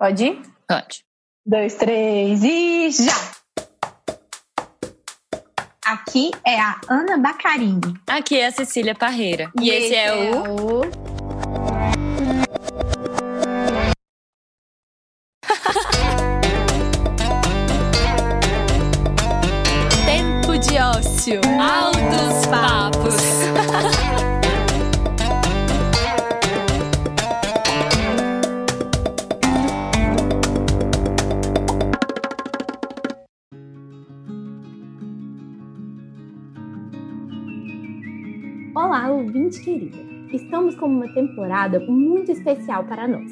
Pode ir? Pode. Dois, três e já! Aqui é a Ana Bacarini. Aqui é a Cecília Parreira. E, esse, é, o... o... com uma temporada muito especial para nós.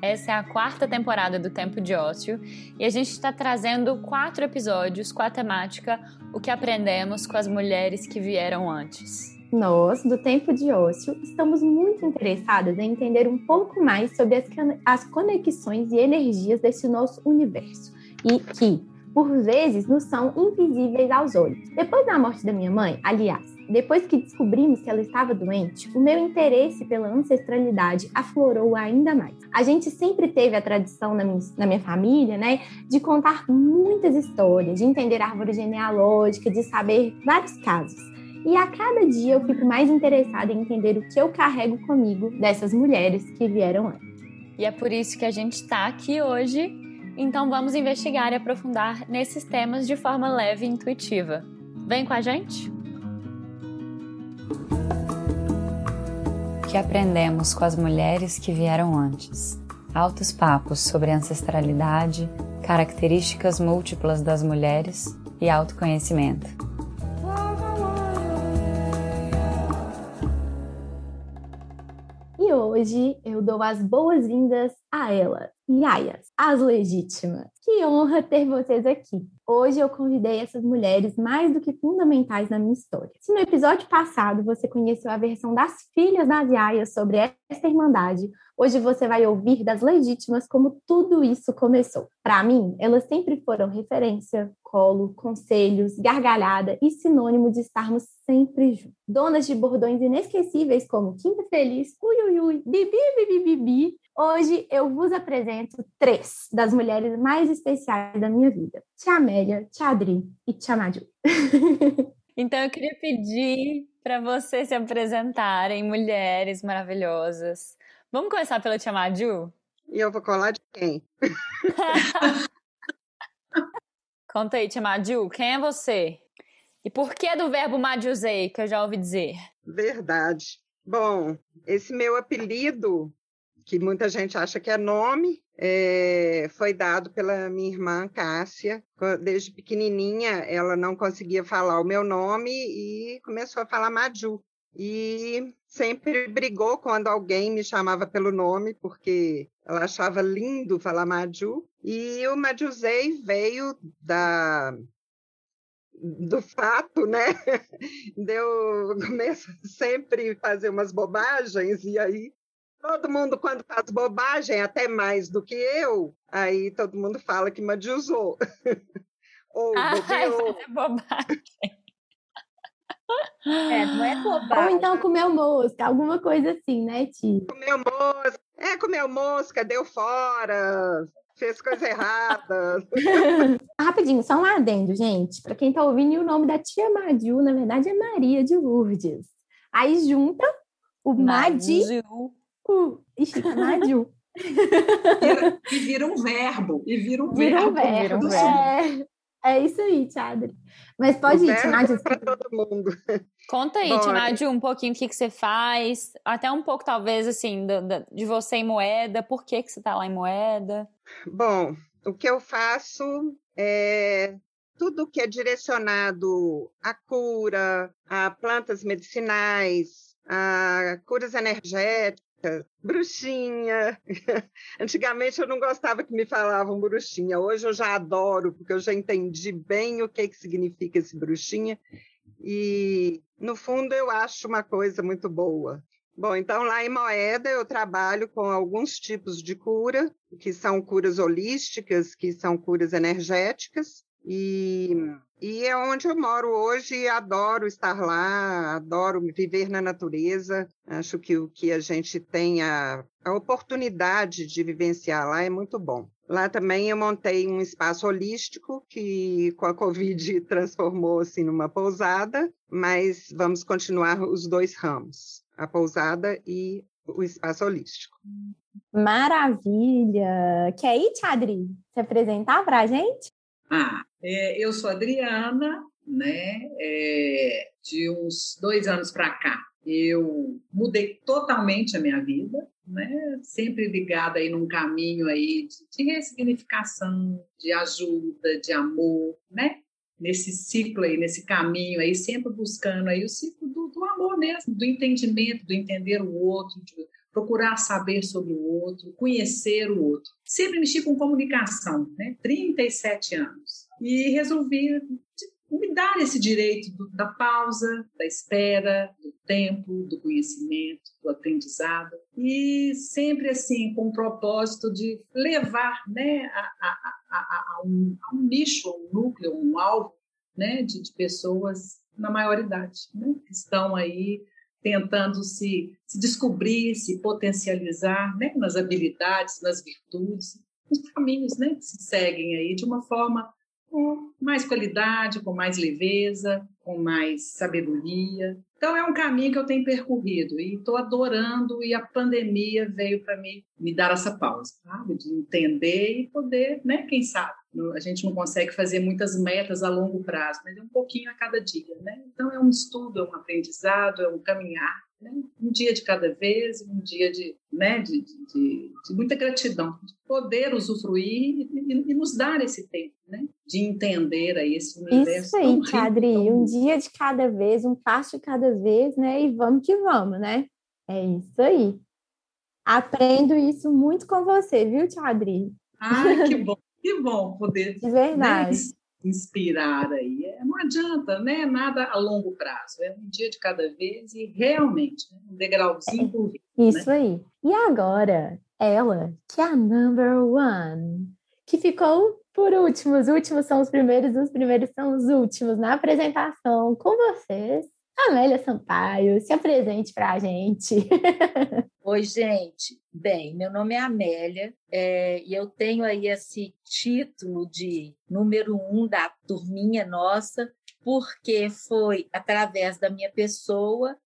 Essa é a quarta temporada do Tempo de Ócio e a gente está trazendo quatro episódios com a temática O que aprendemos com as mulheres que vieram antes. Nós, do Tempo de Ócio, estamos muito interessadas em entender um pouco mais sobre as, as conexões e energias desse nosso universo e que, por vezes, nos são invisíveis aos olhos. Depois da morte da minha mãe, aliás, depois que descobrimos que ela estava doente, o meu interesse pela ancestralidade aflorou ainda mais. A gente sempre teve a tradição na minha, na minha família, né, de contar muitas histórias, de entender árvore genealógica, de saber vários casos. E a cada dia eu fico mais interessada em entender o que eu carrego comigo dessas mulheres que vieram antes. E é por isso que a gente está aqui hoje. Então vamos investigar e aprofundar nesses temas de forma leve e intuitiva. Vem com a gente? Que aprendemos com as mulheres que vieram antes. Altos papos sobre ancestralidade, características múltiplas das mulheres e autoconhecimento. E hoje eu dou as boas-vindas a elas, Yayas, as legítimas. Que honra ter vocês aqui. Hoje eu convidei essas mulheres mais do que fundamentais na minha história. Se no episódio passado você conheceu a versão das filhas das Yayas sobre esta irmandade, hoje você vai ouvir das legítimas como tudo isso começou. Para mim, elas sempre foram referência, colo, conselhos, gargalhada e sinônimo de estarmos sempre juntos. Donas de bordões inesquecíveis como Quinta Feliz, Ui Ui Ui, Bibi Bibi Bibi, Hoje eu vos apresento três das mulheres mais especiais da minha vida: Tia Amélia, Tia Adri e Tia Maju. Então eu queria pedir para vocês se apresentarem, mulheres maravilhosas. Vamos começar pela Tia Maju? E eu vou colar de quem? Conta aí, Tia Maju, quem é você? E por que do verbo Majusei, que eu já ouvi dizer? Verdade. Bom, esse meu apelido que muita gente acha que é nome, é, foi dado pela minha irmã Cássia. Desde pequenininha, ela não conseguia falar o meu nome e começou a falar Maju. E sempre brigou quando alguém me chamava pelo nome, porque ela achava lindo falar Maju. E o Majuzei veio da do fato, né? Deu começa sempre fazer umas bobagens e aí Todo mundo, quando faz bobagem, até mais do que eu, aí todo mundo fala que Madiusou. Ou ah, bobeou. É bobagem. É, não é bobagem. Ou então comeu mosca, alguma coisa assim, né, Ti? Comeu mosca. É, comeu mosca, deu fora, fez coisa errada. Rapidinho, só um adendo, gente. Para quem tá ouvindo, o nome da tia Madiu, na verdade, é Maria de Lourdes. Aí junta o Madi Uh, ixi, Nádio. e vira um verbo. E vira um vira verbo. Um verbo. É, é isso aí, Tiadri. Mas pode o ir, Tinádio. para todo mundo. Conta aí, Tinádio, um pouquinho o que, que você faz. Até um pouco, talvez, assim, de você em moeda. Por que, que você está lá em moeda? Bom, o que eu faço é tudo que é direcionado à cura, a plantas medicinais, a curas energéticas, bruxinha. Antigamente eu não gostava que me falavam bruxinha, hoje eu já adoro, porque eu já entendi bem o que, que significa esse bruxinha. E, no fundo, eu acho uma coisa muito boa. Bom, então lá em Moeda eu trabalho com alguns tipos de cura, que são curas holísticas, que são curas energéticas, e E é onde eu moro hoje adoro estar lá, adoro viver na natureza. Acho que o que a gente tem a, a oportunidade de vivenciar lá é muito bom. Lá também eu montei um espaço holístico que com a Covid transformou-se numa pousada, mas vamos continuar os dois ramos, a pousada e o espaço holístico. Maravilha! Quer ir, Tadri, se apresentar para a gente? Ah, é, eu sou Adriana, né? É, de uns dois anos para cá, eu mudei totalmente a minha vida, né? Sempre ligada aí num caminho aí de, de ressignificação, de ajuda, de amor, né? Nesse ciclo aí, nesse caminho aí, sempre buscando aí o ciclo do, do amor mesmo, do entendimento, do entender o outro, de procurar saber sobre o outro, conhecer o outro. Sempre mexi com comunicação, né? 37 anos. E resolvi me dar esse direito do, da pausa, da espera, do tempo, do conhecimento, do aprendizado. E sempre assim, com o propósito de levar né, a, a, a, a um, um, nicho, um núcleo, um alvo né, de, de pessoas na maioridade, né, que estão aí tentando se, se descobrir, se potencializar né, nas habilidades, nas virtudes, nos caminhos né, que se seguem aí de uma forma com mais qualidade, com mais leveza, com mais sabedoria. Então é um caminho que eu tenho percorrido e estou adorando e a pandemia veio para mim me dar essa pausa, sabe? De entender e poder, né? Quem sabe? A gente não consegue fazer muitas metas a longo prazo, mas é um pouquinho a cada dia, né? Então é um estudo, é um aprendizado, é um caminhar né? um dia de cada vez, um dia de, né, de, de, de muita gratidão, de poder usufruir e, e, e, nos dar esse tempo, né? De entender aí esse universo. Isso aí, Cadri, um dia de cada vez, um passo de cada vez, né? E vamos que vamos, né? É isso aí. Aprendo isso muito com você, viu, Tadri? Ah, que bom, que bom poder. De verdade. Né? inspirar aí. É, não adianta, né? Nada a longo prazo. É um dia de cada vez e realmente né? um degrauzinho por vez. Né? Isso né? aí. E agora, ela, que é a number one, que ficou por último. Os últimos são os primeiros, os primeiros são os últimos na apresentação com vocês. Amélia Sampaio, se apresente para a gente. Oi, gente. Bem, meu nome é Amélia é, e eu tenho aí esse título de número um da turminha nossa, porque foi através da minha pessoa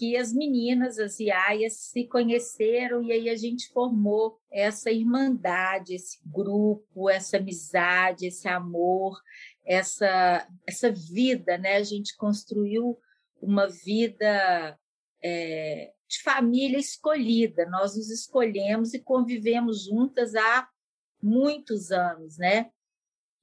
que as meninas, as iaias, se conheceram e aí a gente formou essa irmandade, esse grupo, essa amizade, esse amor, essa, essa vida, né? A gente construiu uma vida é, de família escolhida. Nós nos escolhemos e convivemos juntas há muitos anos, né?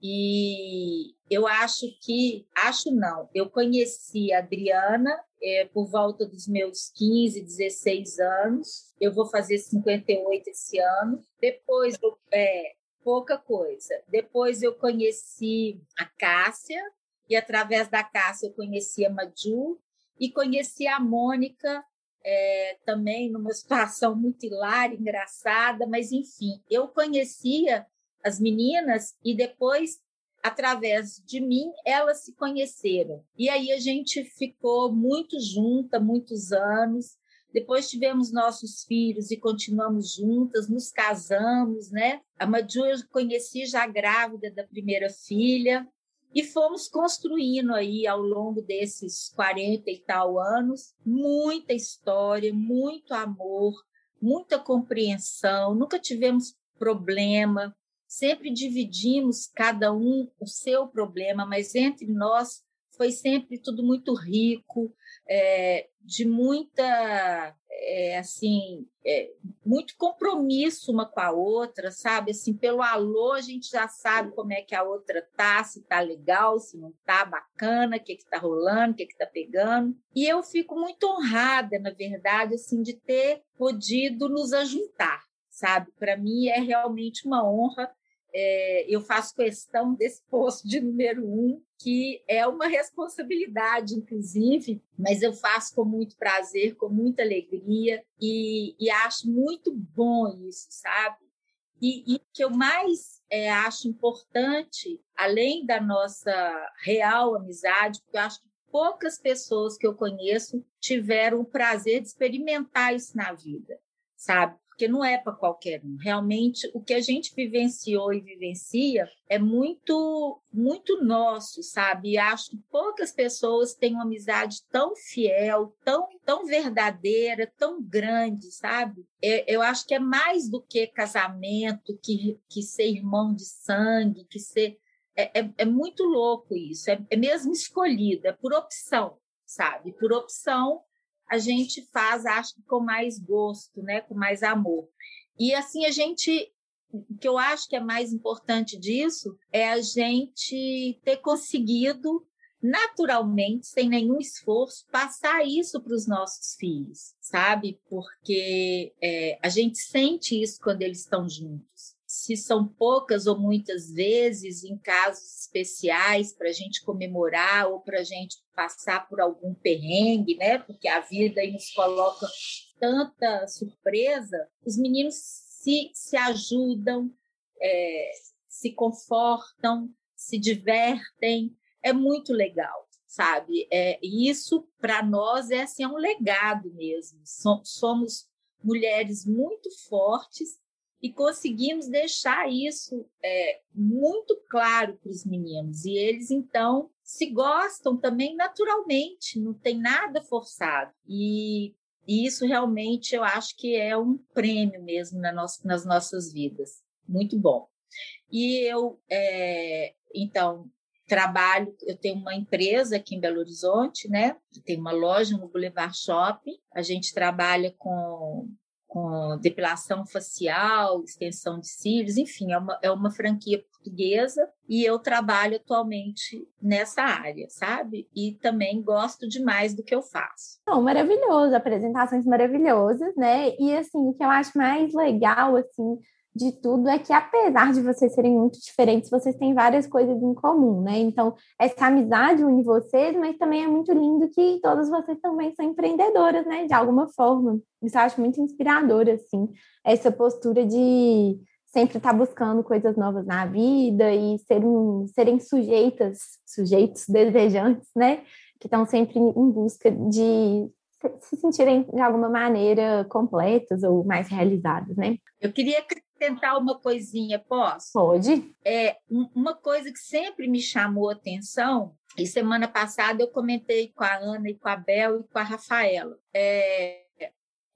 E eu acho que, acho não, eu conheci a Adriana é, por volta dos meus 15, 16 anos. Eu vou fazer 58 esse ano. Depois, é, pouca coisa. Depois eu conheci a Cássia, e através da Cássia eu conheci a Maju, e conheci a Mônica é, também numa situação muito hilária, engraçada, mas enfim, eu conhecia as meninas e depois, através de mim, elas se conheceram. E aí a gente ficou muito junta, muitos anos. Depois tivemos nossos filhos e continuamos juntas, nos casamos, né? A Maju eu conheci já grávida da primeira filha, e fomos construindo aí ao longo desses 40 e tal anos muita história, muito amor, muita compreensão, nunca tivemos problema, sempre dividimos cada um o seu problema, mas entre nós foi sempre tudo muito rico, é, de muita é, assim é, muito compromisso uma com a outra, sabe? Assim, pelo alô a gente já sabe como é que a outra tá, se tá legal, se não tá bacana, o que que tá rolando, o que que tá pegando. E eu fico muito honrada, na verdade, assim, de ter podido nos ajuntar, sabe? Para mim é realmente uma honra é, eu faço questão desse posto de número um, que é uma responsabilidade, inclusive, mas eu faço com muito prazer, com muita alegria e, e acho muito bom isso, sabe? E, o que eu mais é, acho importante, além da nossa real amizade, porque eu acho que poucas pessoas que eu conheço tiveram o prazer de experimentar isso na vida, sabe? Porque não é para qualquer um. Realmente, o que a gente vivenciou e vivencia é muito, muito nosso, sabe? E acho que poucas pessoas têm uma amizade tão fiel, tão, tão verdadeira, tão grande, sabe? É, eu acho que é mais do que casamento, que, que ser irmão de sangue, que ser. É, é, é muito louco isso, é, é mesmo escolhido, é por opção, sabe? Por opção a gente faz, acho que com mais gosto, né? com mais amor. E assim a gente, o que eu acho que é mais importante disso é a gente ter conseguido naturalmente, sem nenhum esforço, passar isso para os nossos filhos, sabe? Porque é, a gente sente isso quando eles estão juntos se são poucas ou muitas vezes em casos especiais para a gente comemorar ou para a gente passar por algum perrengue, né? Porque a vida nos coloca tanta surpresa, os meninos se, se ajudam, é, se confortam, se divertem, é muito legal, sabe? É, isso para nós é assim é um legado mesmo. Somos mulheres muito fortes e conseguimos deixar isso é, muito claro para os meninos. E eles, então, se gostam também naturalmente, não tem nada forçado. E, e isso realmente eu acho que é um prêmio mesmo na nas nossas vidas. Muito bom. E eu, é, então, trabalho, eu tenho uma empresa aqui em Belo Horizonte, né? Tem uma loja no Boulevard Shopping. A gente trabalha com com depilação facial, extensão de cílios, enfim, é uma, é uma franquia portuguesa e eu trabalho atualmente nessa área, sabe? E também gosto demais do que eu faço. Bom, maravilhoso, apresentações maravilhosas, né? E assim, o que eu acho mais legal, assim, de tudo é que, apesar de vocês serem muito diferentes, vocês têm várias coisas em comum, né? Então, essa amizade une vocês, mas também é muito lindo que todas vocês também são empreendedoras, né? De alguma forma. Isso eu acho muito inspirador, assim, essa postura de sempre estar buscando coisas novas na vida e serem, serem sujeitas, sujeitos desejantes, né? Que estão sempre em busca de se sentirem de alguma maneira completos ou mais realizados, né? Eu queria tentar uma coisinha, posso? Pode. É, uma coisa que sempre me chamou a atenção, e semana passada eu comentei com a Ana e com a Bel e com a Rafaela. É,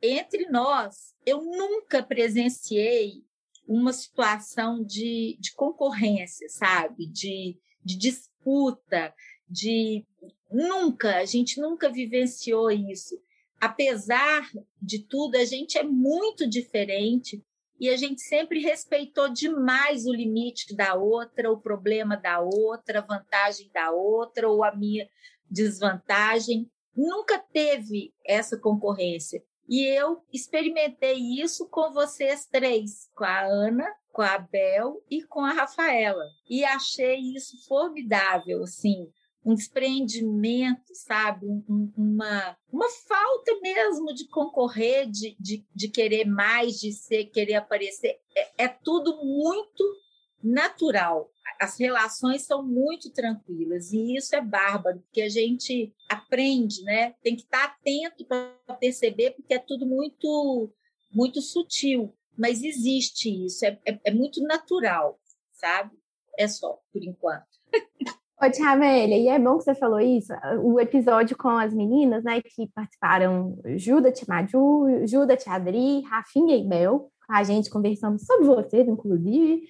entre nós, eu nunca presenciei uma situação de, de concorrência, sabe? De, de disputa, de. Nunca, a gente nunca vivenciou isso. Apesar de tudo, a gente é muito diferente e a gente sempre respeitou demais o limite da outra, o problema da outra, a vantagem da outra ou a minha desvantagem. Nunca teve essa concorrência. E eu experimentei isso com vocês três, com a Ana, com a Bel e com a Rafaela. E achei isso formidável, assim, um desprendimento, sabe? Um, uma, uma falta mesmo de concorrer, de, de, de, querer mais, de ser, querer aparecer. É, é tudo muito natural. As relações são muito tranquilas e isso é bárbaro, porque a gente aprende, né? Tem que estar atento para perceber, porque é tudo muito, muito sutil. Mas existe isso, é, é, é muito natural, sabe? É só, por enquanto. Ô, Tia Amélia, e é bom que você falou isso, o episódio com as meninas, né, que participaram, Juda, Tia Maju, Juda, Tia Adri, Rafinha e Bel, a gente conversando sobre vocês, inclusive,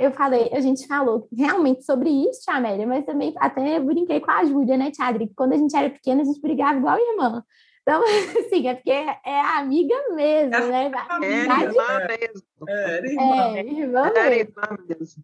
eu falei, a gente falou realmente sobre isso, Tia Amélia, mas também até brinquei com a Júlia, né, Tia Adri, que quando a gente era pequena, a gente brigava igual irmã. Então, assim, é porque é amiga mesmo, né? É, irmã mesmo. É, irmã. É, irmã mesmo. É, irmã mesmo.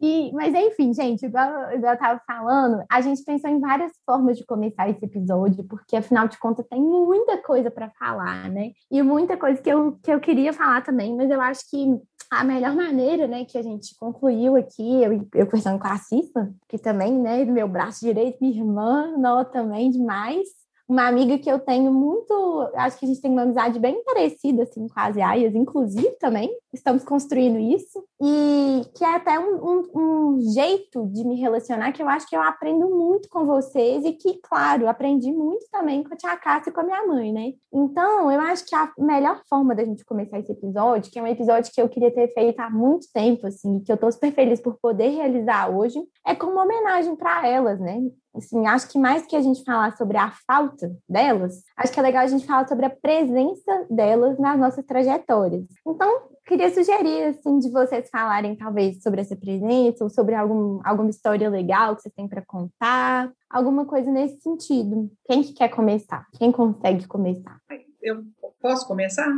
E, mas enfim, gente, igual, igual eu estava falando, a gente pensou em várias formas de começar esse episódio, porque afinal de contas tem muita coisa para falar, né? E muita coisa que eu, que eu queria falar também, mas eu acho que a melhor maneira, né, que a gente concluiu aqui, eu, eu conversando com a Cissa, que também, né, meu braço direito, minha irmã, não também demais, uma amiga que eu tenho muito, acho que a gente tem uma amizade bem parecida assim com as Yayas, inclusive também, estamos construindo isso, e que é até um, um, um jeito de me relacionar que eu acho que eu aprendo muito com vocês e que, claro, aprendi muito também com a tia Cássia e com a minha mãe, né? Então, eu acho que a melhor forma da gente começar esse episódio, que é um episódio que eu queria ter feito há muito tempo, assim, que eu tô super feliz por poder realizar hoje, é como uma homenagem para elas, né? Assim, acho que mais que a gente falar sobre a falta delas, acho que é legal a gente falar sobre a presença delas nas nossas trajetórias. Então, queria sugerir, assim, de vocês falarem, talvez, sobre essa presença, ou sobre algum, alguma história legal que vocês têm para contar, alguma coisa nesse sentido. Quem que quer começar? Quem consegue começar? Eu posso começar?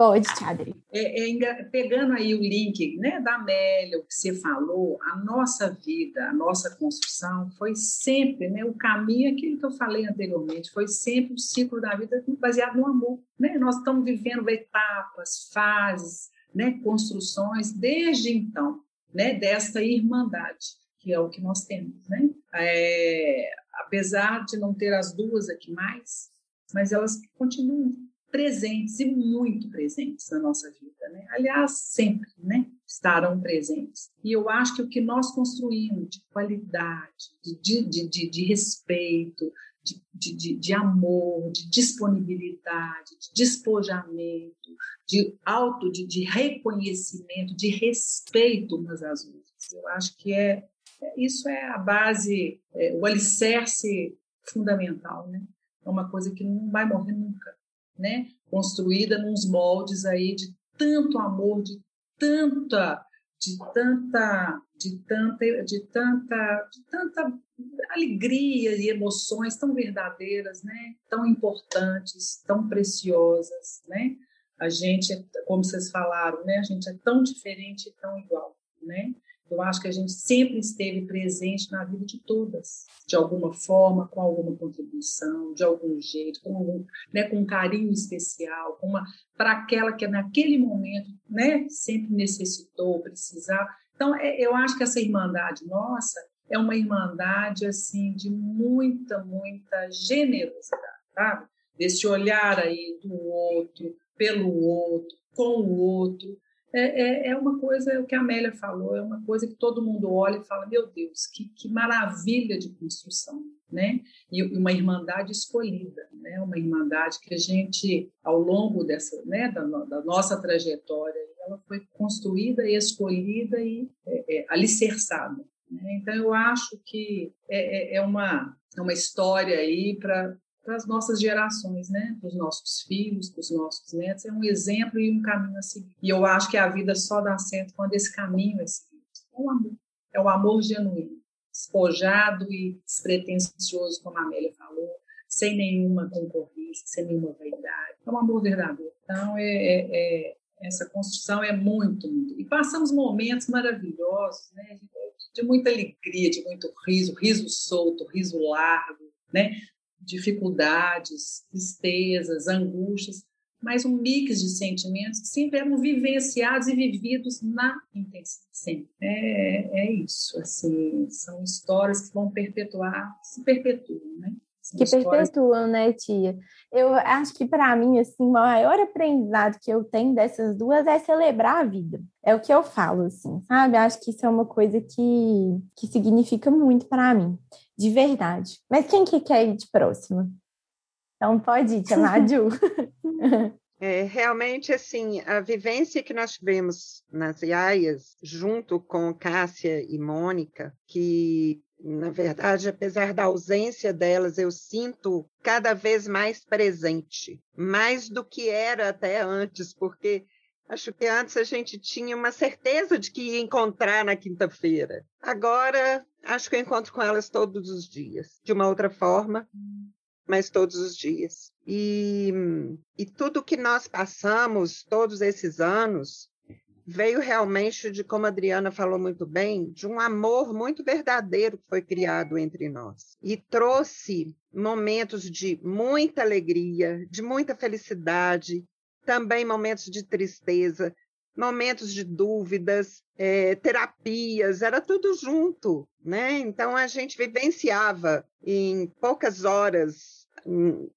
Pode, Tchadri. É, é, pegando aí o link né, da Amélia, o que você falou, a nossa vida, a nossa construção foi sempre, né, o caminho, aquilo que eu falei anteriormente, foi sempre o ciclo da vida baseado no amor. Né? Nós estamos vivendo etapas, fases, né, construções desde então, né, desta irmandade, que é o que nós temos. Né? É, apesar de não ter as duas aqui mais, mas elas continuam presentes e muito presentes na nossa vida, né? Aliás, sempre, né? Estarão presentes. E eu acho que o que nós construímos de qualidade, de, de, de, de respeito, de, de, de, amor, de disponibilidade, de despojamento, de auto, de, de reconhecimento, de respeito umas às outras. Eu acho que é, é isso é a base, é, o alicerce fundamental, né? É uma coisa que não vai morrer nunca né? Construída nos moldes aí de tanto amor, de tanta, de tanta, de tanta, de tanta, de tanta alegria e emoções tão verdadeiras, né? Tão importantes, tão preciosas, né? A gente, como vocês falaram, né? A gente é tão diferente e tão igual, né? Eu acho que a gente sempre esteve presente na vida de todas, de alguma forma, com alguma contribuição, de algum jeito, com, algum, né, com um carinho especial, para aquela que naquele momento né, sempre necessitou, precisava. Então, é, eu acho que essa irmandade nossa é uma irmandade assim de muita, muita generosidade, sabe? Desse olhar aí do outro, pelo outro, com o outro, é, é, é, uma coisa, é o que a Amélia falou, é uma coisa que todo mundo olha e fala, meu Deus, que, que maravilha de construção, né? E uma irmandade escolhida, né? Uma irmandade que a gente, ao longo dessa, né, da, da nossa trajetória, ela foi construída e escolhida e é, é, alicerçada. Né? Então, eu acho que é, é, é uma, é uma história aí para para as nossas gerações, né? Para os nossos filhos, para os nossos netos, é um exemplo e um caminho a seguir. E eu acho que a vida só dá certo quando esse caminho é seguido. É o amor, é o amor genuíno, despojado e despretensioso, como a Amélia falou, sem nenhuma concorrência, sem nenhuma vaidade. É um amor verdadeiro. Então, é, é, é, essa construção é muito, muito. E passamos momentos maravilhosos, né? De, muita alegria, de muito riso, riso solto, riso largo, né? Dificuldades, tristezas, angústias, mas um mix de sentimentos que sempre eram vivenciados e vividos na intensidade. Sempre. É, é isso, assim, são histórias que vão perpetuar, se perpetuam, né? Que perpetuam, né, tia? Eu acho que para mim, assim, o maior aprendizado que eu tenho dessas duas é celebrar a vida. É o que eu falo, assim, sabe? Acho que isso é uma coisa que, que significa muito para mim de verdade. Mas quem que quer ir de próxima? Então pode ir, chamar Ju. É, realmente, assim, a vivência que nós tivemos nas Iaias, junto com Cássia e Mônica, que, na verdade, apesar da ausência delas, eu sinto cada vez mais presente, mais do que era até antes, porque Acho que antes a gente tinha uma certeza de que ia encontrar na quinta-feira. Agora, acho que eu encontro com elas todos os dias, de uma outra forma, mas todos os dias. E, e tudo que nós passamos todos esses anos veio realmente de, como a Adriana falou muito bem, de um amor muito verdadeiro que foi criado entre nós. E trouxe momentos de muita alegria, de muita felicidade, também momentos de tristeza, momentos de dúvidas, é, terapias, era tudo junto, né? Então a gente vivenciava em poucas horas hum,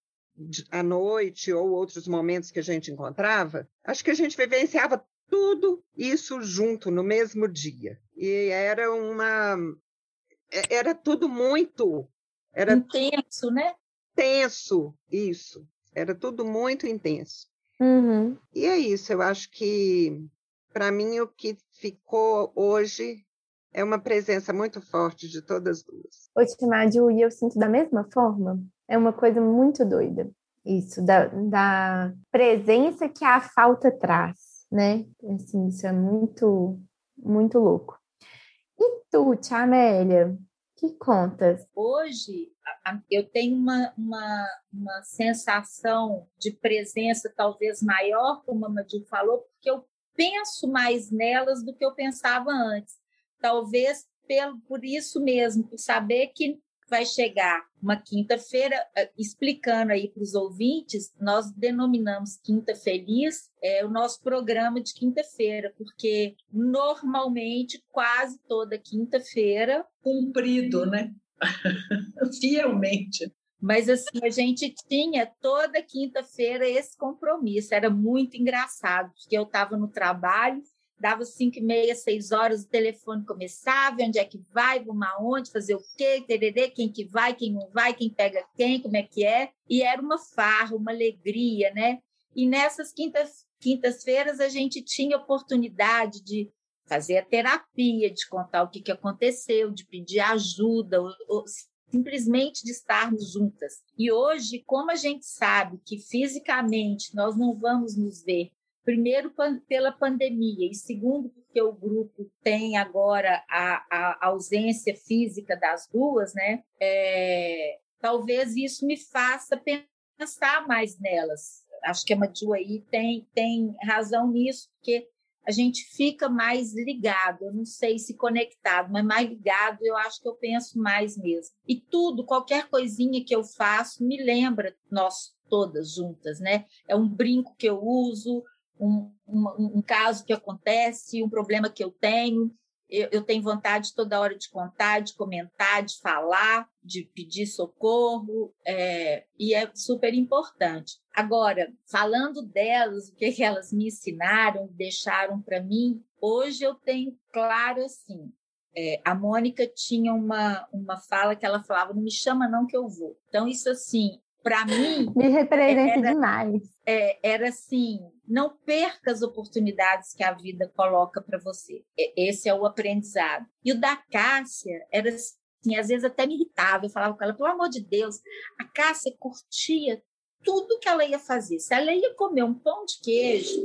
à noite ou outros momentos que a gente encontrava, acho que a gente vivenciava tudo isso junto no mesmo dia. E era uma é, era tudo muito era intenso, né? Tenso, isso. Era tudo muito intenso. Uhum. E é isso, eu acho que para mim o que ficou hoje é uma presença muito forte de todas as duas. Ô, Timádio, e eu sinto da mesma forma. É uma coisa muito doida, isso, da, da presença que a falta traz, né? Assim, isso é muito, muito louco. E tu, Tia Amélia, que contas? Hoje, eu tenho uma, uma, uma sensação de presença talvez maior, como a Madil falou, porque eu penso mais nelas do que eu pensava antes. Talvez pelo, por isso mesmo, por saber que vai chegar uma quinta-feira, eh, explicando aí para os ouvintes, nós denominamos Quinta Feliz é o nosso programa de quinta-feira, porque normalmente quase toda quinta-feira cumprido, né? Fielmente. Mas assim, a gente tinha toda quinta-feira esse compromisso. Era muito engraçado, porque eu estava no trabalho dava cinco e meia, seis horas, o telefone começava, onde é que vai, vamos aonde, fazer o quê, tererê, quem que vai, quem não vai, quem pega quem, como é que é, e era uma farra, uma alegria, né? E nessas quintas, quintas-feiras a gente tinha oportunidade de fazer a terapia, de contar o que, que aconteceu, de pedir ajuda, ou, ou, simplesmente de estarmos juntas. E hoje, como a gente sabe que fisicamente nós não vamos nos ver primeiro pela pandemia e segundo porque o grupo tem agora a, a ausência física das duas, né? É, talvez isso me faça pensar mais nelas. Acho que a Madu aí tem, tem razão nisso, porque a gente fica mais ligado, eu não sei se conectado, mas mais ligado, eu acho que eu penso mais mesmo. E tudo, qualquer coisinha que eu faço, me lembra nós todas juntas, né? É um brinco que eu uso, um, um, um, caso que acontece, um problema que eu tenho, eu, eu, tenho vontade toda hora de contar, de comentar, de falar, de pedir socorro, é, e é super importante. Agora, falando delas, o que, que elas me ensinaram, deixaram para mim, hoje eu tenho claro assim. É, a Mônica tinha uma, uma fala que ela falava: não me chama, não, que eu vou. Então, isso assim, para mim. Me representa demais. É, era assim: não perca as oportunidades que a vida coloca para você. Esse é o aprendizado. E o da Cássia era assim, às vezes até me irritava. Eu falava com ela: pelo amor de Deus, a Cássia curtia tudo que ela ia fazer. Se ela ia comer um pão de queijo,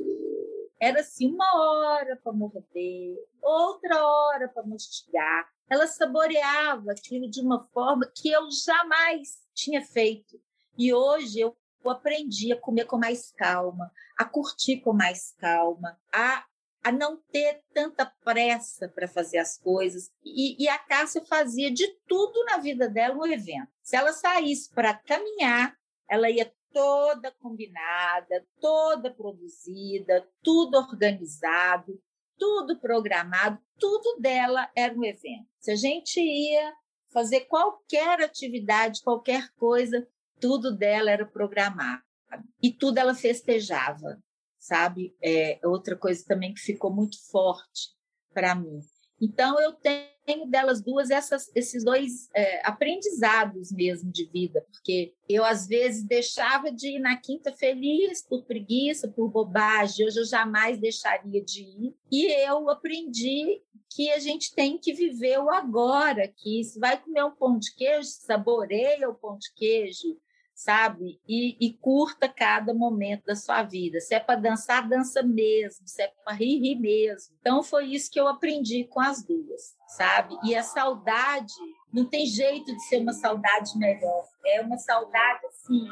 era assim, uma hora para morder, outra hora para mastigar. Ela saboreava aquilo de uma forma que eu jamais tinha feito. E hoje eu aprendi a comer com mais calma, a curtir com mais calma, a, a não ter tanta pressa para fazer as coisas. E, e, a Cássia fazia de tudo na vida dela um evento. Se ela saísse para caminhar, ela ia toda combinada, toda produzida, tudo organizado, tudo programado, tudo dela era um evento. Se a gente ia fazer qualquer atividade, qualquer coisa, tudo dela era programado e tudo ela festejava, sabe? É outra coisa também que ficou muito forte para mim. Então eu tenho delas duas essas, esses dois é, aprendizados mesmo de vida, porque eu às vezes deixava de ir na quinta feliz por preguiça, por bobagem. Hoje eu jamais deixaria de ir e eu aprendi que a gente tem que viver o agora, que se vai comer um pão de queijo, saboreia o pão de queijo, sabe? E, e, curta cada momento da sua vida. Se é para dançar, dança mesmo. Se é para rir, rir mesmo. Então, foi isso que eu aprendi com as duas, sabe? E a saudade, não tem jeito de ser uma saudade melhor. É uma saudade, assim,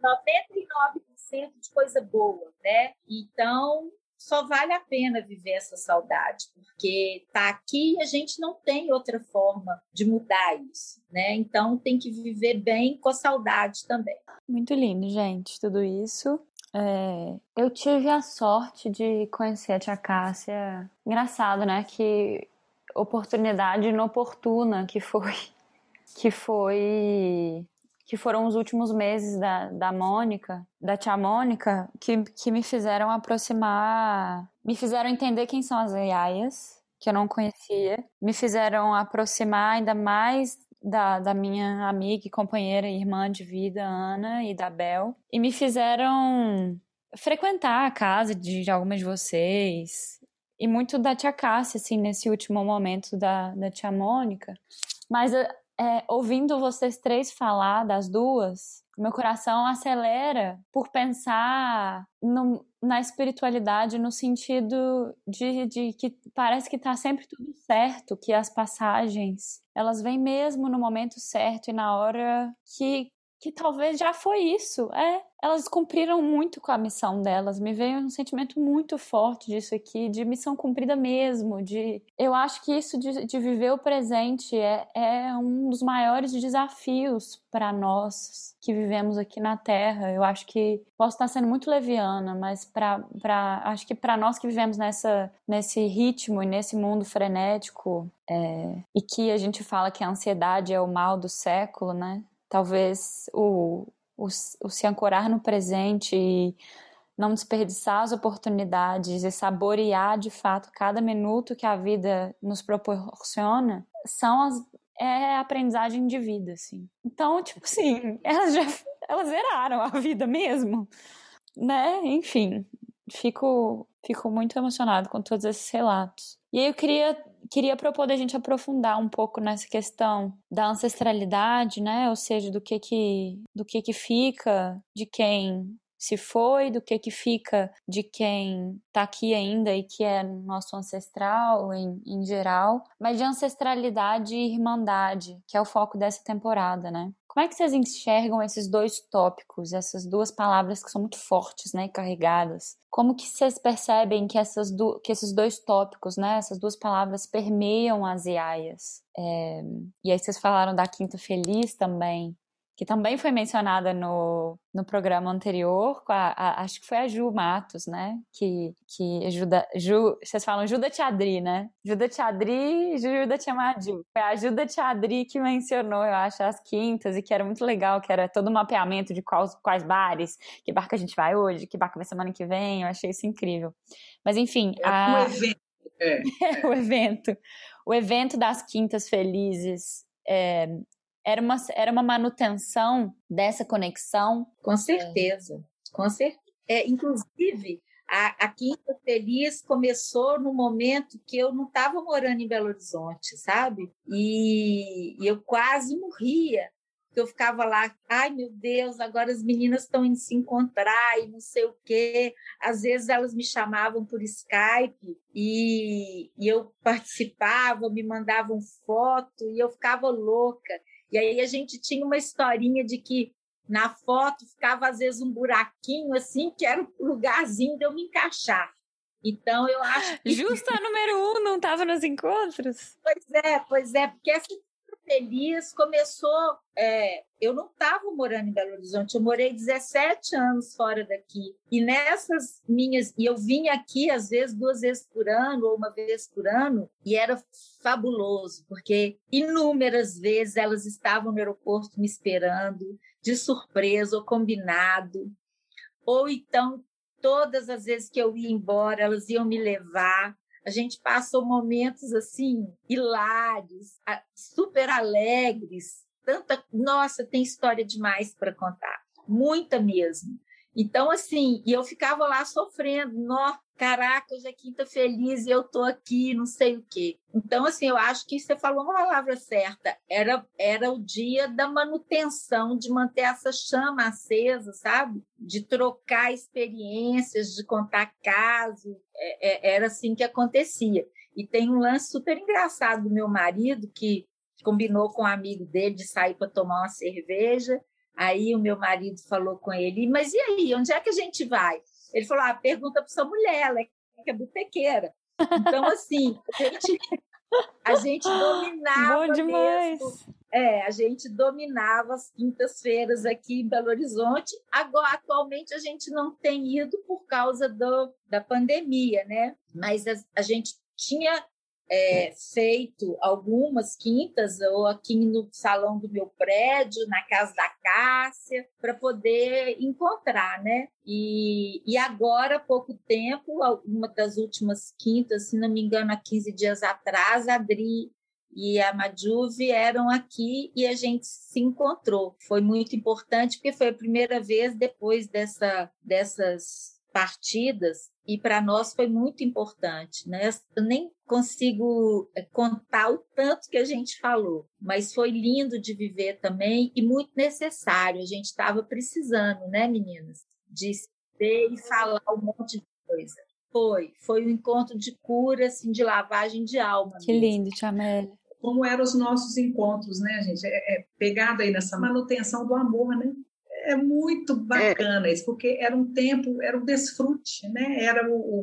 99% de coisa boa, né? Então, só vale a pena viver essa saudade, porque tá aqui e a gente não tem outra forma de mudar isso, né? Então tem que viver bem com a saudade também. Muito lindo, gente, tudo isso. É, eu tive a sorte de conhecer a tia Cássia. Engraçado, né? Que oportunidade inoportuna que foi, que foi que foram os últimos meses da, da Mônica, da tia Mônica, que, que me fizeram aproximar, me fizeram entender quem são as Yayas, que eu não conhecia, me fizeram aproximar ainda mais da, da minha amiga e companheira e irmã de vida, Ana e da Bel, e me fizeram frequentar a casa de, de algumas de vocês, e muito da tia Cássia, assim, nesse último momento da, da tia Mônica. Mas é, ouvindo vocês três falar das duas, meu coração acelera por pensar no, na espiritualidade no sentido de, de que parece que está sempre tudo certo, que as passagens elas vêm mesmo no momento certo e na hora que que talvez já foi isso. É, elas cumpriram muito com a missão delas. Me veio um sentimento muito forte disso aqui, de missão cumprida mesmo. De, eu acho que isso de, de viver o presente é, é um dos maiores desafios para nós que vivemos aqui na Terra. Eu acho que posso estar sendo muito leviana, mas para, acho que para nós que vivemos nessa, nesse ritmo e nesse mundo frenético é, e que a gente fala que a ansiedade é o mal do século, né? Talvez o, o, o se ancorar no presente e não desperdiçar as oportunidades e saborear de fato cada minuto que a vida nos proporciona são as é a aprendizagem de vida, assim. Então, tipo assim, elas já elas zeraram a vida mesmo, né? Enfim, fico fico muito emocionado com todos esses relatos. E aí eu queria queria propor da gente aprofundar um pouco nessa questão da ancestralidade, né? Ou seja, do que que do que que fica de quem se foi, do que que fica de quem está aqui ainda e que é nosso ancestral em, em geral, mas de ancestralidade e irmandade, que é o foco dessa temporada, né? Como é que vocês enxergam esses dois tópicos, essas duas palavras que são muito fortes, né, carregadas? Como que vocês percebem que, essas do, que esses dois tópicos, né, essas duas palavras permeiam as iaias? É, e aí vocês falaram da Quinta Feliz também que também foi mencionada no, no programa anterior, a, a, acho que foi a Ju Matos, né? Que, que ajuda. Ju, vocês falam Juda Tiadri, né? Juda Tiadri e Juda Tiamadu. Foi a Juda Tiadri que mencionou, eu acho, as quintas, e que era muito legal, que era todo o mapeamento de quais, quais bares, que barco a gente vai hoje, que barco vai semana que vem. Eu achei isso incrível. Mas enfim. É a... um evento. É, é. o evento. O evento das quintas felizes. É, era uma, era uma manutenção dessa conexão? Com certeza, com certeza. É, inclusive, a, a Quinta Feliz começou no momento que eu não estava morando em Belo Horizonte, sabe? E, e eu quase morria eu ficava lá, ai meu Deus, agora as meninas estão indo se encontrar e não sei o quê. Às vezes elas me chamavam por Skype e, e eu participava, me mandavam foto e eu ficava louca. E aí a gente tinha uma historinha de que na foto ficava às vezes um buraquinho assim, que era o lugarzinho de eu me encaixar. Então eu acho que... Justo a número um não estava nos encontros? Pois é, pois é, porque essa feliz começou. É, eu não estava morando em Belo Horizonte, eu morei 17 anos fora daqui. E nessas minhas. E eu vinha aqui, às vezes, duas vezes por ano, ou uma vez por ano, e era fabuloso, porque inúmeras vezes elas estavam no aeroporto me esperando, de surpresa ou combinado. Ou então, todas as vezes que eu ia embora, elas iam me levar a gente passou momentos assim hilários, super alegres, tanta, nossa, tem história demais para contar, muita mesmo. Então assim, e eu ficava lá sofrendo, nó, caraca, hoje é quinta feliz e eu tô aqui, não sei o quê. Então, assim, eu acho que você falou uma palavra certa. Era, era o dia da manutenção, de manter essa chama acesa, sabe? De trocar experiências, de contar casos. É, é, era assim que acontecia. E tem um lance super engraçado do meu marido, que combinou com um amigo dele de sair para tomar uma cerveja. Aí o meu marido falou com ele, mas e aí, onde é que a gente vai? Ele falou: ah, pergunta para sua mulher, ela é que é botequeira. Então, assim, a gente, a gente dominava Bom demais. mesmo. É, a gente dominava as quintas-feiras aqui em Belo Horizonte. Agora, atualmente, a gente não tem ido por causa do, da pandemia, né? Mas a, a gente tinha é, feito algumas quintas, ou aqui no salão do meu prédio, na casa da Cássia, para poder encontrar, né? E, e agora, há pouco tempo, uma das últimas quintas, se não me engano, há 15 dias atrás, a Adri e a Maju vieram aqui e a gente se encontrou. Foi muito importante, porque foi a primeira vez depois dessa, dessas partidas e para nós foi muito importante, né? Eu nem consigo eh, contar o tanto que a gente falou, mas foi lindo de viver também e muito necessário. A gente estava precisando, né, meninas, de ver e falar um monte de coisa. Foi, foi um encontro de cura, assim, de lavagem de alma. Que mesmo. lindo, Tia Amélia. Como eram os nossos encontros, né, gente? É, é pegado aí nessa manutenção do amor, né? É muito bacana é. isso, porque era um tempo, era um desfrute, né? Era o, o,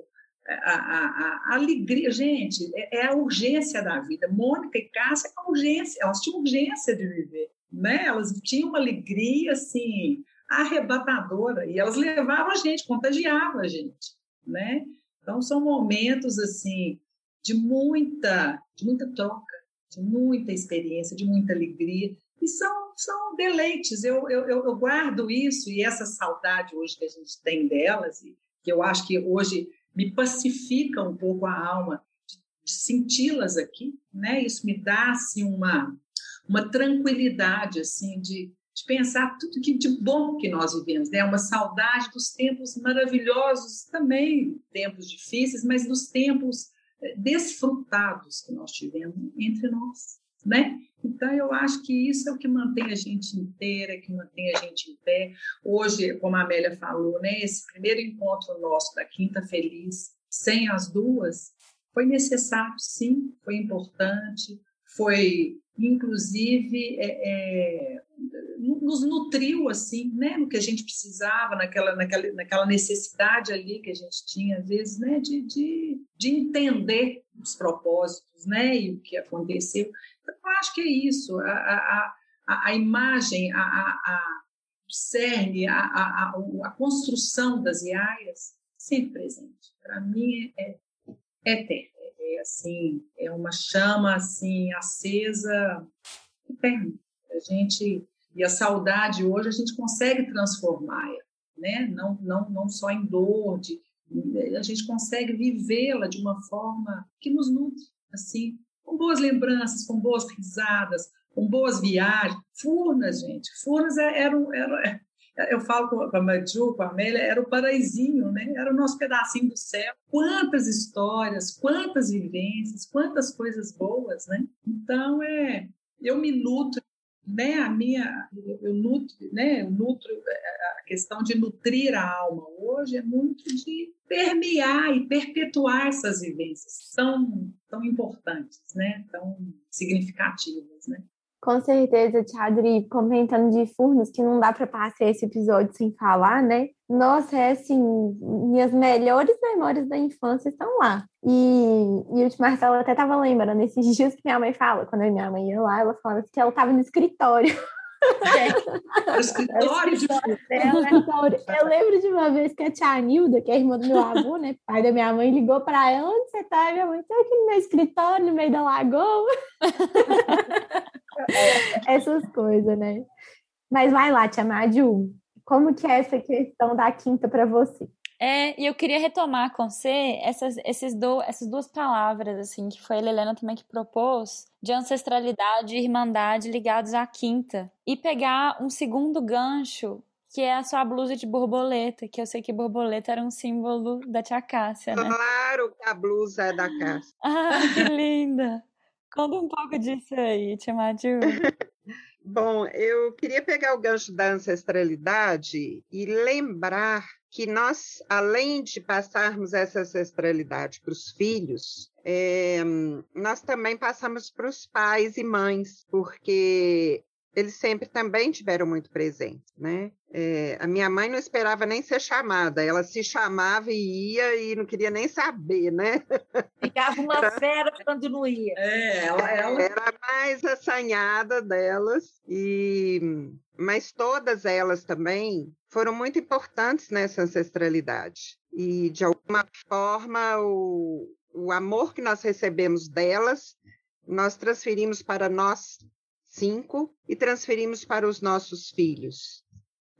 o a, a, a, alegria, gente, é, é, a urgência da vida. Mônica e Cássia, é a urgência, elas tinham urgência de viver, né? Elas tinham uma alegria assim arrebatadora e elas levavam a gente, contagiavam a gente, né? Então são momentos assim de muita, de muita troca, de muita experiência, de muita alegria e são, são deleites. Eu, eu, eu guardo isso e essa saudade hoje que a gente tem delas, e que eu acho que hoje me pacifica um pouco a alma de, de senti-las aqui, né? Isso me dá assim uma uma tranquilidade assim de, de pensar tudo que de bom que nós vivemos, né? Uma saudade dos tempos maravilhosos também, tempos difíceis, mas dos tempos eh, desfrutados que nós tivemos entre nós, né? Então, eu acho que isso é o que mantém a gente inteira, que mantém a gente em pé. Hoje, como a Amélia falou, né, esse primeiro encontro nosso da Quinta Feliz, sem as duas, foi necessário, sim, foi importante, foi, inclusive, é, é, nos nutriu, assim, né, no que a gente precisava, naquela, naquela, naquela necessidade ali que a gente tinha, às vezes, né, de, de, de entender os propósitos, né, e o que aconteceu. Eu acho que é isso, a, a, a, a imagem, a, a, o cerne, a, a, a, construção das iaias, sempre presente. Para mim é, é eterno, é, é, assim, é uma chama assim acesa, eterna. A gente e a saudade hoje a gente consegue transformar, né? Não, não, não só em dor, de, a gente consegue vivê-la de uma forma que nos nutre, assim, boas lembranças, com boas risadas, com boas viagens. Furnas, gente, Furnas é, era, era, era eu falo com a Maju, com a Amélia, era o paraízinho, né? Era o nosso pedacinho do céu. Quantas histórias, quantas vivências, quantas coisas boas, né? Então, é, eu me nutro né, a minha, eu nutro, né, eu nutro a questão de nutrir a alma hoje é muito de permear e perpetuar essas vivências tão, tão importantes, né, tão significativas, né. Com certeza, Tiadri, comentando de Furnos, que não dá para passar esse episódio sem falar, né? Nossa, é assim, minhas melhores memórias da infância estão lá. E, e o Marcelo até estava lembrando nesses dias que minha mãe fala, quando a minha mãe ia lá, ela falava que ela estava no escritório. É. O escritório, de Eu lembro de uma vez que a tia Anilda, que é irmã do meu avô, né, pai da minha mãe, ligou para ela: onde você está? Minha mãe está aqui no meu escritório, no meio da lagoa. Essas coisas, né? Mas vai lá, Tia Maju, como que é essa questão da quinta para você? É, e eu queria retomar com você essas, esses do, essas duas palavras, assim, que foi a Helena também que propôs, de ancestralidade e irmandade ligados à quinta. E pegar um segundo gancho, que é a sua blusa de borboleta, que eu sei que borboleta era um símbolo da tia Cássia, né? Claro que a blusa é da Cássia. ah, que linda! Conta um pouco disso aí, tia Maju. Bom, eu queria pegar o gancho da ancestralidade e lembrar que nós, além de passarmos essa ancestralidade para os filhos, é, nós também passamos para os pais e mães, porque eles sempre também tiveram muito presente, né? É, a minha mãe não esperava nem ser chamada, ela se chamava e ia e não queria nem saber, né? Ficava uma era, fera quando não ia. É, ela, ela... Era a mais assanhada delas, e mas todas elas também foram muito importantes nessa ancestralidade. E, de alguma forma, o, o amor que nós recebemos delas, nós transferimos para nós cinco e transferimos para os nossos filhos.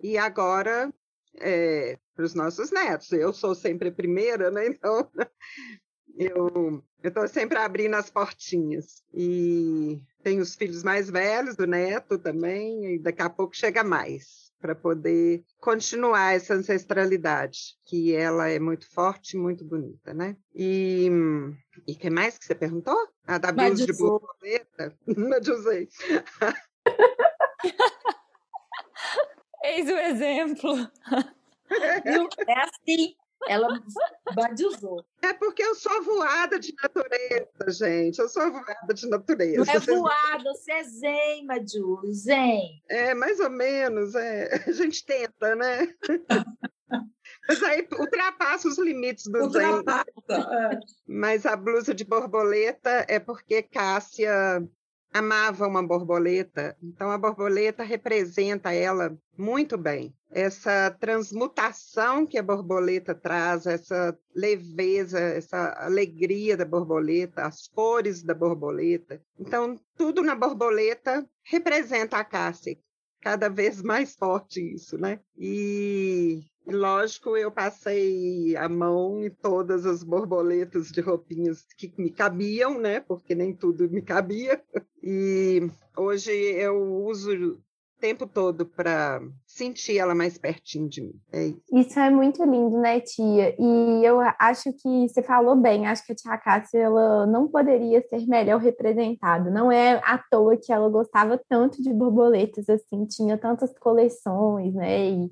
E agora, é, para os nossos netos. Eu sou sempre a primeira, né? Então, eu estou sempre abrindo as portinhas. E tenho os filhos mais velhos, o neto também, e daqui a pouco chega mais para poder continuar essa ancestralidade, que ela é muito forte, muito bonita, né? E e que mais que você perguntou? A da blusa de borboleta? Não usei. Eis o exemplo. É assim. Ela badiusou. É porque eu sou voada de natureza, gente. Eu sou voada de natureza. Não é voada, você é zen, Madu, zen. É, mais ou menos. É. A gente tenta, né? Mas aí ultrapassa os limites do ultrapassa, zen. É. Mas a blusa de borboleta é porque Cássia amava uma borboleta, então a borboleta representa ela muito bem. Essa transmutação que a borboleta traz, essa leveza, essa alegria da borboleta, as cores da borboleta. Então, tudo na borboleta representa a Cássia. Cada vez mais forte isso, né? E Lógico, eu passei a mão em todas as borboletas de roupinhas que me cabiam, né? Porque nem tudo me cabia. E hoje eu uso tempo todo para sentir ela mais pertinho de mim. É isso. isso. é muito lindo, né, tia? E eu acho que você falou bem. Acho que a tia Cássia ela não poderia ser melhor representada. Não é à toa que ela gostava tanto de borboletas, assim, tinha tantas coleções, né? E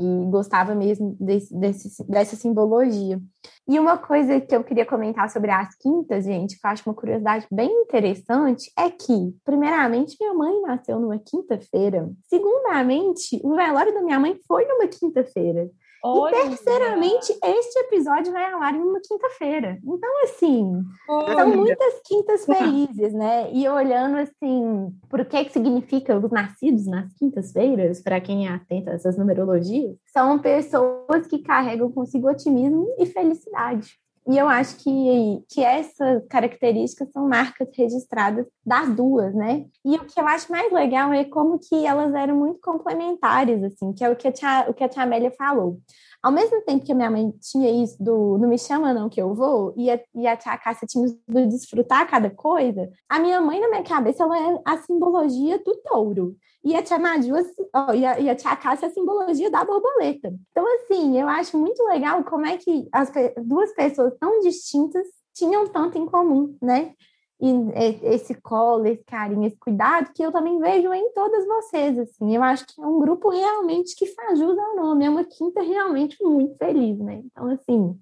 e gostava mesmo desse, desse, dessa simbologia. E uma coisa que eu queria comentar sobre as quintas, gente, que eu acho uma curiosidade bem interessante, é que, primeiramente, minha mãe nasceu numa quinta-feira. Segundamente, o velório da minha mãe foi numa quinta-feira. Olha. E terceiramente, este episódio vai ao ar em uma quinta-feira. Então, assim, Olha. são muitas quintas felizes, né? E olhando assim, por que que significa os nascidos nas quintas-feiras, para quem é atento a essas numerologias, são pessoas que carregam consigo otimismo e felicidade. E eu acho que, que essas características são marcas registradas das duas, né? E o que eu acho mais legal é como que elas eram muito complementares, assim, que é o que a tia, o que a tia Amélia falou. Ao mesmo tempo que a minha mãe tinha isso do não me chama não que eu vou, e a, e a tia Cássia tinha do desfrutar cada coisa, a minha mãe, na minha cabeça, ela é a simbologia do touro. E a tia Maju, oh, e, a, e a tia Cássia é a simbologia da borboleta. Então, assim, eu acho muito legal como é que as duas pessoas tão distintas tinham tanto em comum, né? E esse colo, esse carinho, esse cuidado que eu também vejo em todas vocês, assim. Eu acho que é um grupo realmente que faz jus ao nome, é uma quinta realmente muito feliz, né? Então, assim,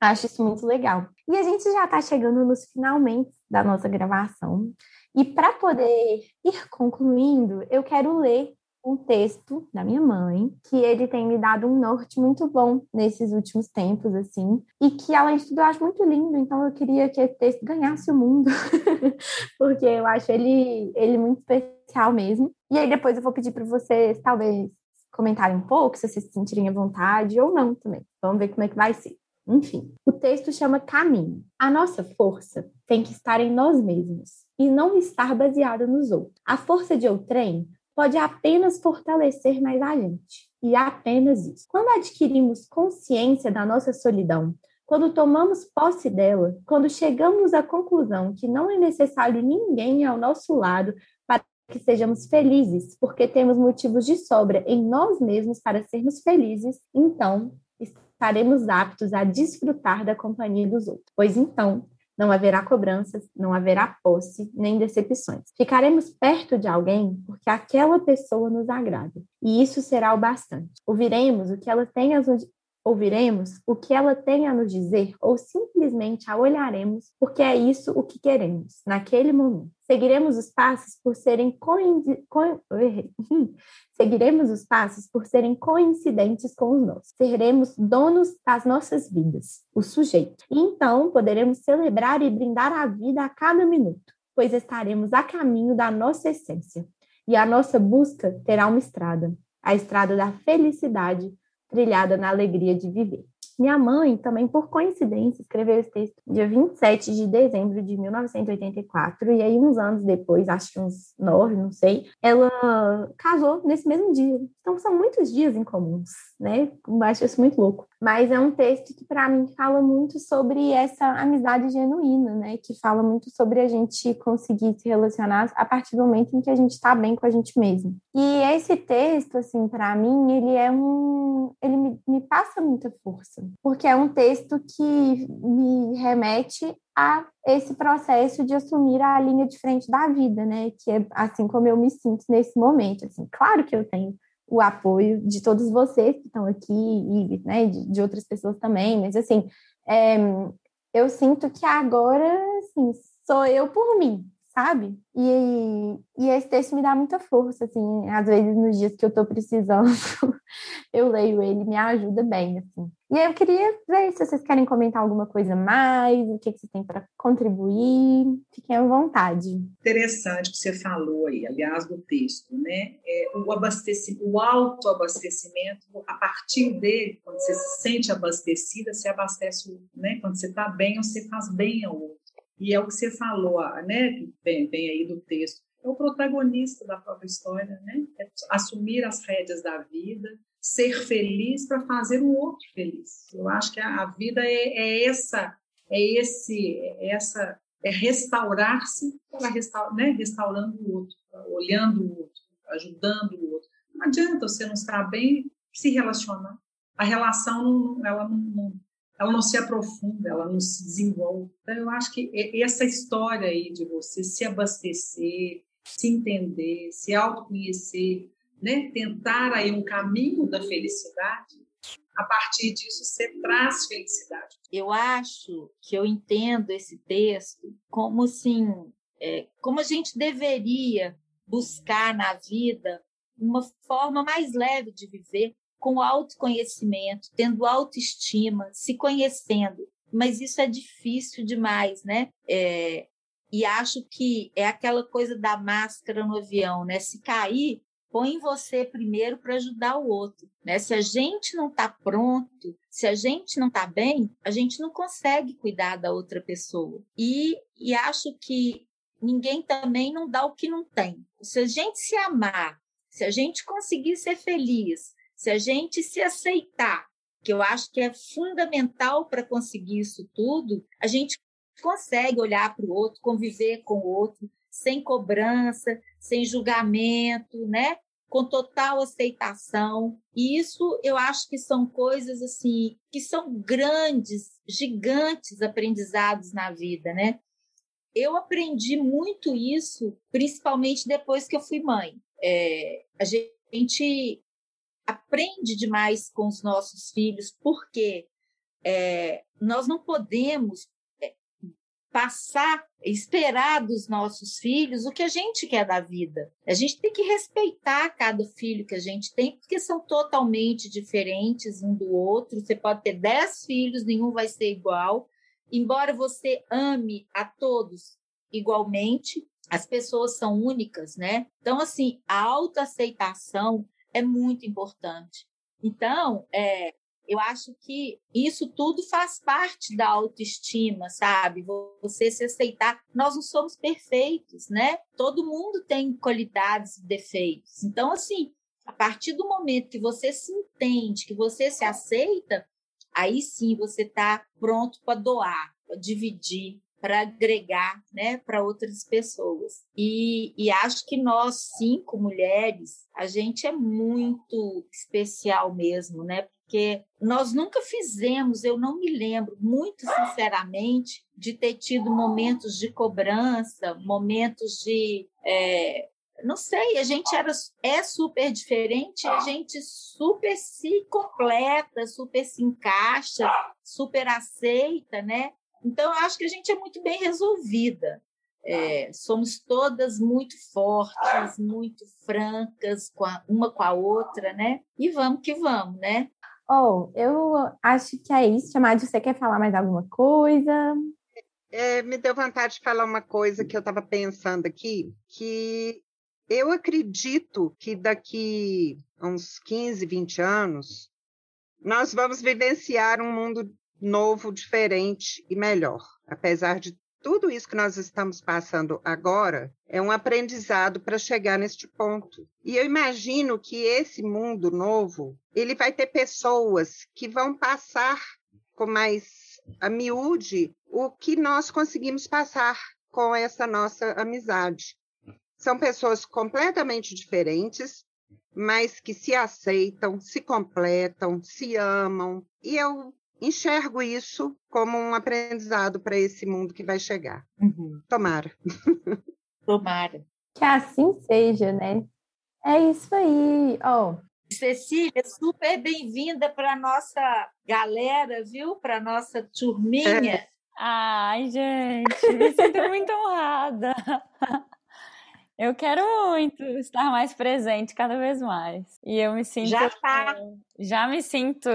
acho isso muito legal. E a gente já está chegando nos finalmente da nossa gravação. E para poder ir concluindo, eu quero ler um texto da minha mãe, que ele tem me dado um norte muito bom nesses últimos tempos, assim, e que, além de tudo, eu acho muito lindo, então eu queria que esse texto ganhasse o mundo, porque eu acho ele, ele muito especial mesmo. E aí depois eu vou pedir para vocês, talvez, comentarem um pouco, se vocês se sentirem à vontade ou não também. Vamos ver como é que vai ser. Enfim, o texto chama Caminho. A nossa força tem que estar em nós mesmos e não estar baseada nos outros. A força de outrem pode apenas fortalecer mais a gente. E apenas isso. Quando adquirimos consciência da nossa solidão, quando tomamos posse dela, quando chegamos à conclusão que não é necessário ninguém ao nosso lado para que sejamos felizes, porque temos motivos de sobra em nós mesmos para sermos felizes, então estaremos aptos a desfrutar da companhia dos outros. Pois então, não haverá cobranças, não haverá posse, nem decepções. Ficaremos perto de alguém porque aquela pessoa nos agrada, e isso será o bastante. Ouviremos o que ela tem ouviremos o que ela tem a nos dizer ou simplesmente a olharemos porque é isso o que queremos naquele momento. Seguiremos os passos por serem. Seguiremos os passos por serem coincidentes com os nossos. Seremos donos das nossas vidas, o sujeito. E então poderemos celebrar e brindar a vida a cada minuto, pois estaremos a caminho da nossa essência. E a nossa busca terá uma estrada, a estrada da felicidade trilhada na alegria de viver. Minha mãe, também por coincidência, escreveu esse texto dia 27 de dezembro de 1984, e aí uns anos depois, acho que uns nove, não sei, ela casou nesse mesmo dia. Então são muitos dias em comuns, né? Eu acho isso muito louco. Mas é um texto que para mim fala muito sobre essa amizade genuína, né? Que fala muito sobre a gente conseguir se relacionar a partir do momento em que a gente está bem com a gente mesmo. E esse texto, assim, para mim, ele é um, ele me, me passa muita força, porque é um texto que me remete a esse processo de assumir a linha de frente da vida, né? Que é assim como eu me sinto nesse momento. Assim, claro que eu tenho o apoio de todos vocês que estão aqui e né, de, de outras pessoas também, mas assim, é, eu sinto que agora assim, sou eu por mim, sabe? E, e esse texto me dá muita força, assim, às vezes nos dias que eu tô precisando, eu leio ele, me ajuda bem, assim. E eu queria ver se vocês querem comentar alguma coisa mais, o que, que você tem para contribuir, fiquem à vontade. Interessante que você falou aí, aliás, do texto, né? É, o abastecimento, o autoabastecimento, a partir dele, quando você se sente abastecida, você abastece, né? Quando você está bem, você faz bem ao outro. E é o que você falou, né, que vem, aí do texto, é o protagonista da própria história, né? É assumir as rédeas da vida, ser feliz para fazer o outro feliz. Eu acho que a, a vida é, é, essa, é esse, é essa, é restaurar-se para restaurar, né? restaurando o outro, olhando o outro, ajudando o outro. Não adianta você não estar bem se relacionar. A relação ela não ela não se aprofunda, ela não se desenvolve. Então, eu acho que essa história aí de você se abastecer, se entender, se autoconhecer, né? tentar aí um caminho da felicidade, a partir disso você traz felicidade. Eu acho que eu entendo esse texto como assim, é, como a gente deveria buscar na vida uma forma mais leve de viver, com autoconhecimento, tendo autoestima, se conhecendo. Mas isso é difícil demais, né? É, e acho que é aquela coisa da máscara no avião, né? Se cair, põe você primeiro para ajudar o outro, né? Se a gente não está pronto, se a gente não está bem, a gente não consegue cuidar da outra pessoa. E, e acho que ninguém também não dá o que não tem. Se a gente se amar, se a gente conseguir ser feliz, se a gente se aceitar, que eu acho que é fundamental para conseguir isso tudo, a gente consegue olhar para o outro, conviver com o outro, sem cobrança, sem julgamento, né? com total aceitação. E isso eu acho que são coisas assim que são grandes, gigantes aprendizados na vida, né? Eu aprendi muito isso, principalmente depois que eu fui mãe. É, a gente aprende demais com os nossos filhos, porque é, nós não podemos é, passar, esperar dos nossos filhos o que a gente quer da vida. A gente tem que respeitar cada filho que a gente tem, porque são totalmente diferentes um do outro. Você pode ter dez filhos, nenhum vai ser igual. Embora você ame a todos igualmente, as pessoas são únicas, né? Então, assim, a autoaceitação é muito importante. Então, é, eu acho que isso tudo faz parte da autoestima, sabe? Você se aceitar. Nós não somos perfeitos, né? Todo mundo tem qualidades e defeitos. Então, assim, a partir do momento que você se entende, que você se aceita, aí sim você está pronto para doar, para dividir, para agregar né, para outras pessoas. E, e acho que nós, cinco mulheres, a gente é muito especial mesmo, né? Porque nós nunca fizemos, eu não me lembro, muito sinceramente, de ter tido momentos de cobrança, momentos de. É, não sei, a gente era, é super diferente, a gente super se completa, super se encaixa, super aceita, né? Então, eu acho que a gente é muito bem resolvida. É, somos todas muito fortes, muito francas com a, uma com a outra, né? E vamos que vamos, né? Oh, eu acho que é isso. Chamar você quer falar mais alguma coisa? É, me deu vontade de falar uma coisa que eu estava pensando aqui, que eu acredito que daqui a uns 15, 20 anos nós vamos vivenciar um mundo novo, diferente e melhor. Apesar de tudo isso que nós estamos passando agora, é um aprendizado para chegar neste ponto. E eu imagino que esse mundo novo, ele vai ter pessoas que vão passar com mais a miúde o que nós conseguimos passar com essa nossa amizade. São pessoas completamente diferentes, mas que se aceitam, se completam, se amam. E eu enxergo isso como um aprendizado para esse mundo que vai chegar. Uhum. Tomara. Tomara. Que assim seja, né? É isso aí. Oh. Cecília, super bem-vinda para a nossa galera, viu? Para a nossa turminha. É. Ai, gente, me sinto muito honrada. Eu quero muito estar mais presente cada vez mais. E eu me sinto. Já tá. Já me sinto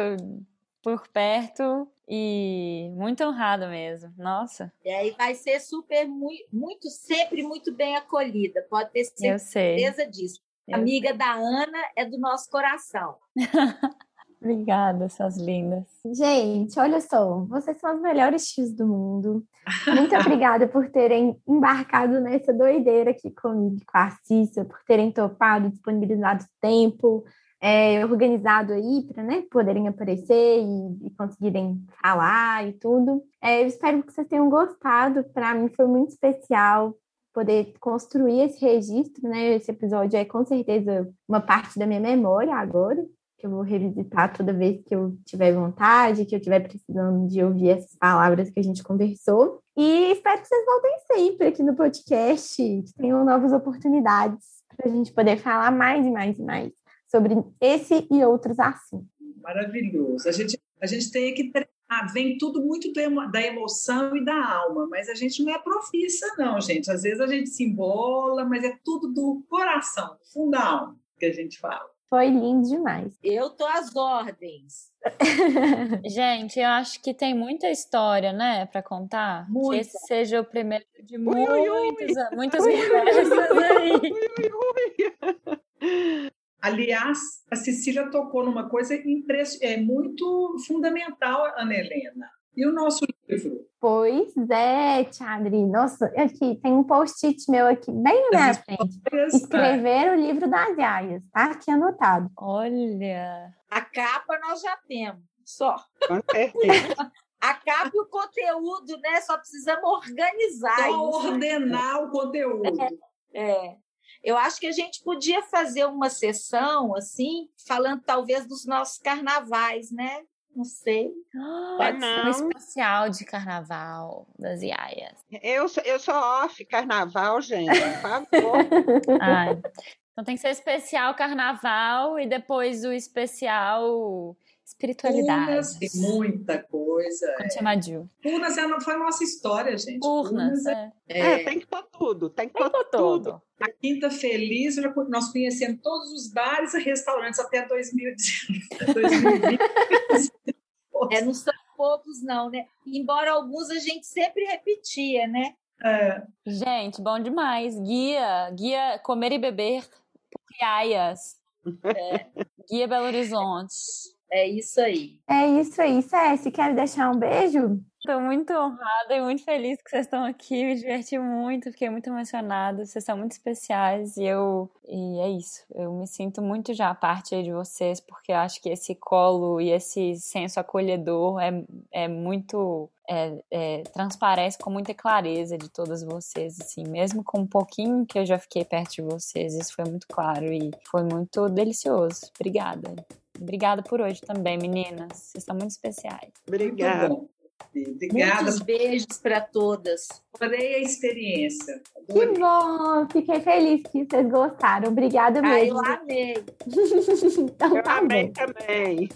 por perto e muito honrada mesmo. Nossa. E aí vai ser super, muito, muito sempre muito bem acolhida. Pode ter certeza disso. Eu Amiga sei. da Ana é do nosso coração. Obrigada, suas lindas. Gente, olha só, vocês são as melhores tios do mundo. Muito obrigada por terem embarcado nessa doideira aqui comigo, com a Cissa, por terem topado, disponibilizado tempo, é, organizado aí para né, poderem aparecer e, e, conseguirem falar e tudo. É, eu espero que vocês tenham gostado. Para mim foi muito especial poder construir esse registro, né? Esse episódio é com certeza uma parte da minha memória agora que eu vou revisitar toda vez que eu tiver vontade, que eu estiver precisando de ouvir essas palavras que a gente conversou. E espero que vocês voltem sempre aqui no podcast, que tenham novas oportunidades para a gente poder falar mais e mais e mais sobre esse e outros assuntos. Maravilhoso. A gente, a gente tem que treinar, vem tudo muito da emoção e da alma, mas a gente não é profissa, não, gente. Às vezes a gente se embola, mas é tudo do coração, do fundo da alma que a gente fala. Foi lindo demais. Eu tô às ordens. Gente, eu acho que tem muita história, né, para contar. Muita. Que esse seja o primeiro de ui, muitos, ui, muitas conversas aí. Aliás, a Cecília tocou numa coisa é muito fundamental, Ana Helena. E o nosso livro? Pois é, Tiadri. Nossa, aqui tem um post-it meu aqui bem na minha frente. Escrever é. o livro das Yayas. Tá aqui anotado. Olha. A capa nós já temos, só. A capa e o conteúdo, né? Só precisamos organizar. Só isso. ordenar o conteúdo. É, é. Eu acho que a gente podia fazer uma sessão assim, falando talvez dos nossos carnavais, né? Não sei. Pode não. ser um especial de carnaval das Iaias. Eu, eu sou off carnaval, gente, por favor. Ai. Então tem que ser especial carnaval e depois o especial espiritualidade. Urnas, tem muita coisa. Como chama Jill. Urnas é, foi a nossa história, gente. Urnas, Urnas é. É, é. tem que pôr tudo, tem que pôr tudo. tudo. A Quinta Feliz, nós conhecemos todos os bares e restaurantes até 2020. é, não são poucos, não, né? Embora alguns a gente sempre repetia, né? É. Gente, bom demais. Guia, guia Comer e Beber por Iaias. É. Guia Belo Horizonte. É isso aí. É isso aí. César, quer deixar um beijo? Estou muito honrada e muito feliz que vocês estão aqui. Me diverti muito, fiquei muito emocionada. Vocês são muito especiais e eu e é isso. Eu me sinto muito já parte aí de vocês porque eu acho que esse colo e esse senso acolhedor é, é muito é, é, transparece com muita clareza de todas vocês, assim, mesmo com um pouquinho que eu já fiquei perto de vocês, isso foi muito claro e foi muito delicioso. Obrigada. Obrigada por hoje também, meninas. Vocês são muito especiais. Obrigada. Obrigada. Muitos beijos para todas. Adorei a experiência. Adorei. Que bom! Fiquei feliz que vocês gostaram. Obrigada mesmo. Ah, eu amei. então eu tá amei bom. também.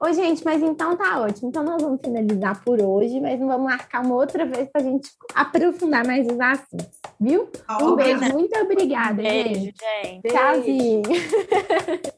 Ô, gente, mas então tá ótimo. Então nós vamos finalizar por hoje, mas vamos marcar uma outra vez para a gente aprofundar mais os assuntos, viu? Um beijo. Muito obrigada, beijo, gente. gente. Tchauzinho.